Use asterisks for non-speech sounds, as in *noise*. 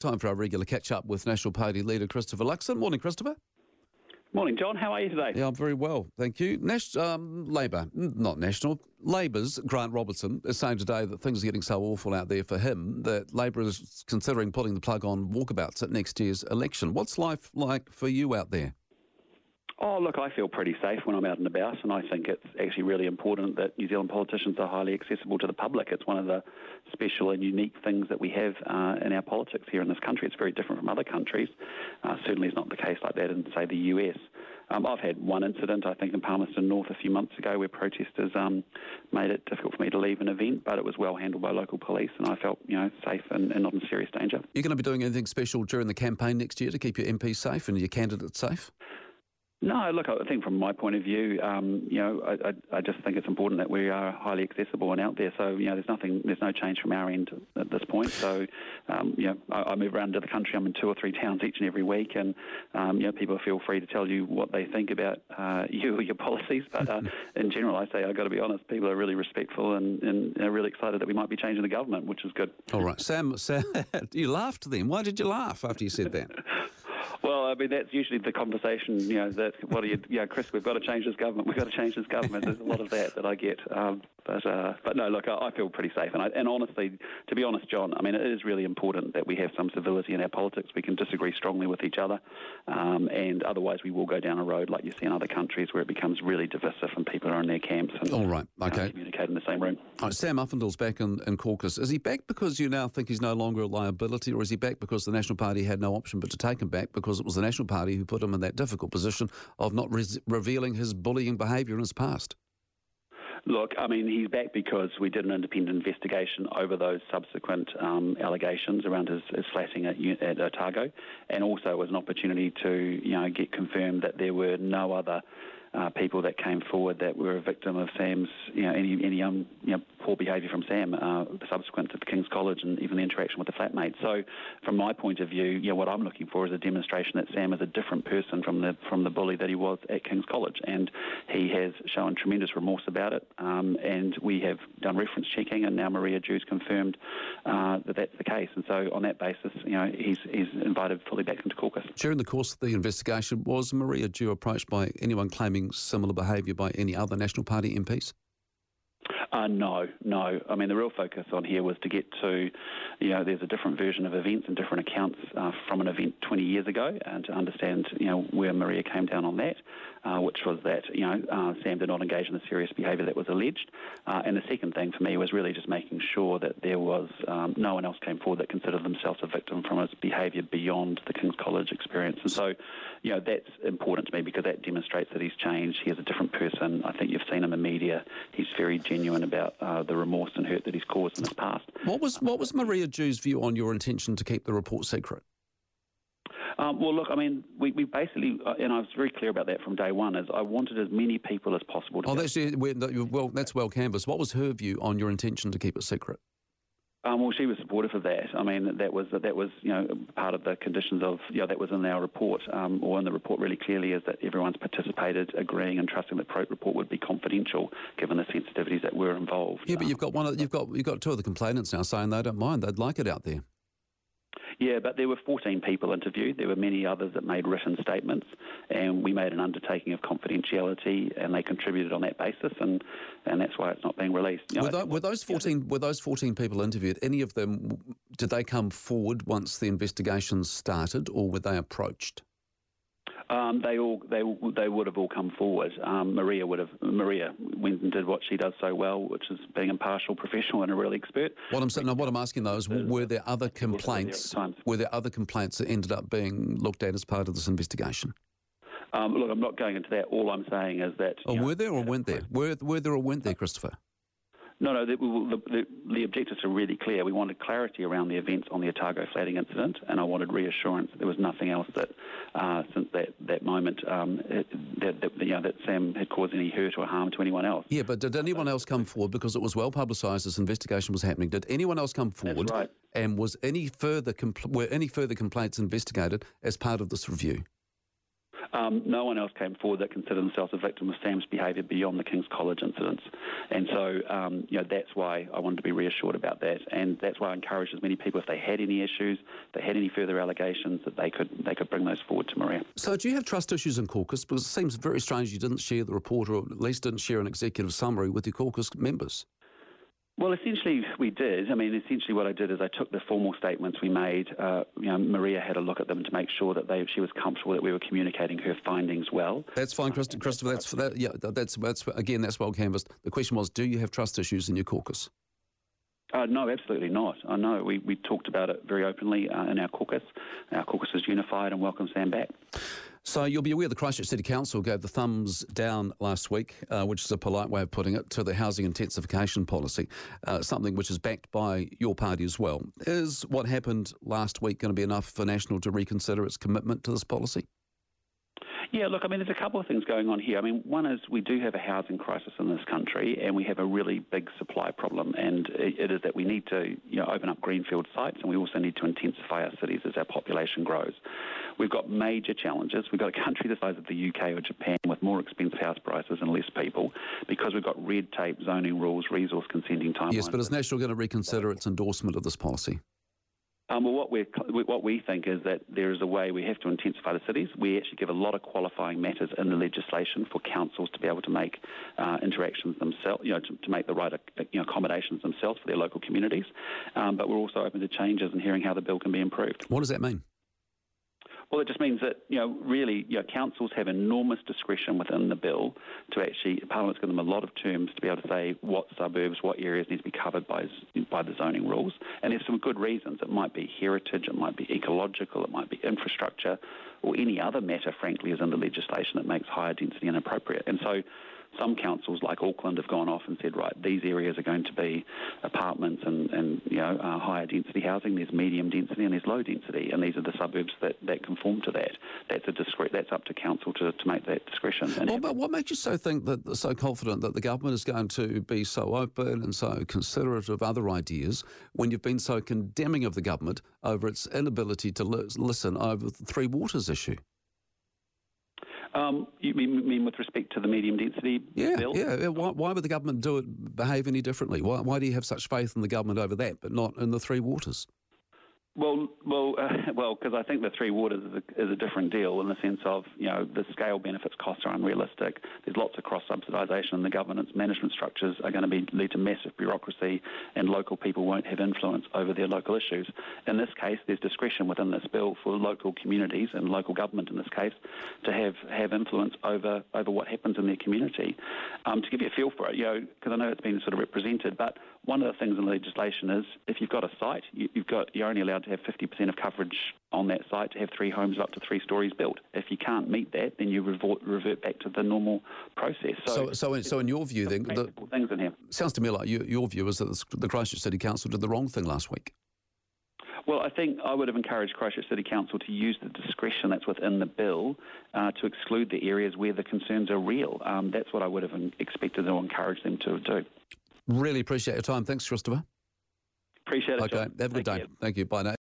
Time for our regular catch up with National Party leader Christopher Luxon. Morning, Christopher. Morning, John. How are you today? Yeah, I'm very well, thank you. Nas- um, Labour, not National, Labour's Grant Robertson is saying today that things are getting so awful out there for him that Labour is considering putting the plug on walkabouts at next year's election. What's life like for you out there? Oh, look, I feel pretty safe when I'm out and about, and I think it's actually really important that New Zealand politicians are highly accessible to the public. It's one of the special and unique things that we have uh, in our politics here in this country. It's very different from other countries. Uh, certainly, it's not the case like that in, say, the US. Um, I've had one incident, I think, in Palmerston North a few months ago where protesters um, made it difficult for me to leave an event, but it was well handled by local police, and I felt, you know, safe and, and not in serious danger. You're going to be doing anything special during the campaign next year to keep your MPs safe and your candidates safe? No, look, I think from my point of view, um, you know, I, I, I, just think it's important that we are highly accessible and out there. So, you know, there's nothing, there's no change from our end at this point. So, um, you know, I, I, move around to the country. I'm in two or three towns each and every week, and um, you know, people feel free to tell you what they think about uh, *laughs* you or your policies. But uh, *laughs* in general, I say I've got to be honest. People are really respectful and, and are really excited that we might be changing the government, which is good. All right, Sam. Sam, *laughs* you laughed then. Why did you laugh after you said that? Well, I mean, that's usually the conversation, you know, that, what are you, yeah, Chris, we've got to change this government, we've got to change this government. There's a lot of that that I get. Um, but, uh, but no, look, I, I, feel pretty safe. And, I, and honestly, to be honest, John, I mean, it is really important that we have some civility in our politics. We can disagree strongly with each other. Um, and otherwise, we will go down a road like you see in other countries where it becomes really divisive and people are in their camps and All right. okay. communicate in the same room. Right, Sam Uffindell's back in, in caucus. Is he back because you now think he's no longer a liability, or is he back because the National Party had no option but to take him back because it was the National Party who put him in that difficult position of not re- revealing his bullying behaviour in his past? Look, I mean, he's back because we did an independent investigation over those subsequent um, allegations around his, his at, at Otago, and also it was an opportunity to, you know, get confirmed that there were no other uh, people that came forward that were a victim of Sam's, you know, any any um, you know, poor behaviour from Sam, uh, subsequent to King's College and even the interaction with the flatmate. So, from my point of view, you know, what I'm looking for is a demonstration that Sam is a different person from the from the bully that he was at King's College, and he has shown tremendous remorse about it. Um, and we have done reference checking, and now Maria Dew's confirmed uh, that that's the case. And so, on that basis, you know, he's he's invited fully back into caucus. During the course of the investigation, was Maria Dew approached by anyone claiming similar behaviour by any other National Party MPs? Uh, no, no. I mean, the real focus on here was to get to, you know, there's a different version of events and different accounts uh, from an event 20 years ago, and to understand, you know, where Maria came down on that, uh, which was that, you know, uh, Sam did not engage in the serious behaviour that was alleged. Uh, and the second thing for me was really just making sure that there was um, no one else came forward that considered themselves a victim from his behaviour beyond the King's College experience. And so, you know, that's important to me because that demonstrates that he's changed. He is a different person. I think you've seen him in media. He's very genuine about uh, the remorse and hurt that he's caused in his past. What was what was Maria Dew's view on your intention to keep the report secret? Um, well, look, I mean, we, we basically, uh, and I was very clear about that from day one, is I wanted as many people as possible to. Oh, that's well, that's well canvassed. What was her view on your intention to keep it secret? Um, well, she was supportive of that. I mean, that was that was you know part of the conditions of you know that was in our report, um, or in the report really clearly is that everyone's participated, agreeing and trusting that the report would be confidential, given the sensitivities that were involved. Yeah, but um, you've got one. You've got you've got two of the complainants now saying they don't mind. They'd like it out there. Yeah, but there were 14 people interviewed. There were many others that made written statements, and we made an undertaking of confidentiality, and they contributed on that basis, and, and that's why it's not being released. You know, were, those, were, those 14 were those 14 people interviewed? Any of them did they come forward once the investigation started, or were they approached? Um, they all they they would have all come forward. Um, Maria would have Maria went and did what she does so well, which is being impartial, professional, and a real expert. What I'm saying, no, what I'm asking though is, were there other complaints? Were there other complaints that ended up being looked at as part of this investigation? Um, look, I'm not going into that. All I'm saying is that. Oh, were there or weren't there? Were, were there or weren't there, Christopher? No, no, the, the, the, objectives are really clear. We wanted clarity around the events on the Otago flatting incident, and I wanted reassurance that there was nothing else that, uh, since that, that moment, um, that, that, you know, that Sam had caused any hurt or harm to anyone else. Yeah, but did anyone else come forward, because it was well publicised this investigation was happening, did anyone else come forward? That's Right. And was any further compl- were any further complaints investigated as part of this review? Um, no one else came forward that considered themselves a victim of Sam's behaviour beyond the King's College incidents. And so, um, you know, that's why I wanted to be reassured about that. And that's why I encouraged as many people, if they had any issues, if they had any further allegations, that they could they could bring those forward to Maria. So do you have trust issues in caucus? Because it seems very strange you didn't share the report or at least didn't share an executive summary with your caucus members. Well, essentially, we did. I mean, essentially, what I did is I took the formal statements we made. Uh, you know, Maria had a look at them to make sure that they, she was comfortable that we were communicating her findings well. That's fine, Christopher. Christopher that's for that. Yeah, that's that's again, that's well canvassed. The question was, do you have trust issues in your caucus? Uh, no, absolutely not. I know we, we talked about it very openly uh, in our caucus. Our caucus is unified and welcomes Sam back. So you'll be aware the Christchurch City Council gave the thumbs down last week, uh, which is a polite way of putting it, to the housing intensification policy, uh, something which is backed by your party as well. Is what happened last week going to be enough for National to reconsider its commitment to this policy? Yeah, look, I mean, there's a couple of things going on here. I mean, one is we do have a housing crisis in this country, and we have a really big supply problem, and it is that we need to, you know, open up greenfield sites, and we also need to intensify our cities as our population grows. We've got major challenges. We've got a country the size of the UK or Japan with more expensive house prices and less people because we've got red tape, zoning rules, resource consenting timelines. Yes, but is National going to reconsider its endorsement of this policy? Um, well, what, we what we think is that there is a way we have to intensify the cities. We actually give a lot of qualifying matters in the legislation for councils to be able to make uh, interactions themselves, you know, to, to make the right uh, you know, accommodations themselves for their local communities. Um, but we're also open to changes and hearing how the bill can be improved. What does that mean? Well, it just means that you know really you know, councils have enormous discretion within the bill to actually Parliament's given them a lot of terms to be able to say what suburbs, what areas need to be covered by by the zoning rules, and there's some good reasons. It might be heritage, it might be ecological, it might be infrastructure, or any other matter, frankly, is in the legislation that makes higher density inappropriate. And so some councils, like Auckland, have gone off and said, right, these areas are going to be apartments and, and you know, uh, higher density housing. There's medium density and there's low density, and these are the suburbs that, that conform to that. That's a discre- That's up to council to, to make that discretion. well, but what makes you so think that so confident that the government is going to be so open and so considerate of other ideas when you've been so condemning of the government over its inability to li- listen over the Three Waters issue? Um, you mean, mean, with respect to the medium density yeah, bill? Yeah, why, why, would the government do it, behave any differently? Why, why do you have such faith in the government over that, but not in the Three Waters? Well, well, uh, *laughs* well, because I think the Three Waters is a, is a, different deal in the sense of you know the scale benefits costs are unrealistic. There's lots of cross subsidisation, and the governance management structures are going to be lead to massive bureaucracy, and local people won't have influence over their local issues. In this case, there's discretion within this bill for local communities and local government in this case to have have influence over over what happens in their community. Um, to give you a feel for it, you know, because I know it's been sort of represented, but one of the things in the legislation is if you've got a site, you, have got you're only allowed to have 50% of coverage on that site to have three homes up to three stories built. If you can't meet that, then you revert, revert back to the normal process. So, so, so, in, so in your view, then, the, things in here. sounds to me like you, your view is that the Christchurch City Council did the wrong thing last week. Well, I think I would have encouraged Christchurch City Council to use the discretion that's within the bill uh, to exclude the areas where the concerns are real. Um, that's what I would have expected or encouraged them to do. Really appreciate your time. Thanks, Christopher. Appreciate it. Okay, John. have a good day. Thank you. Bye now.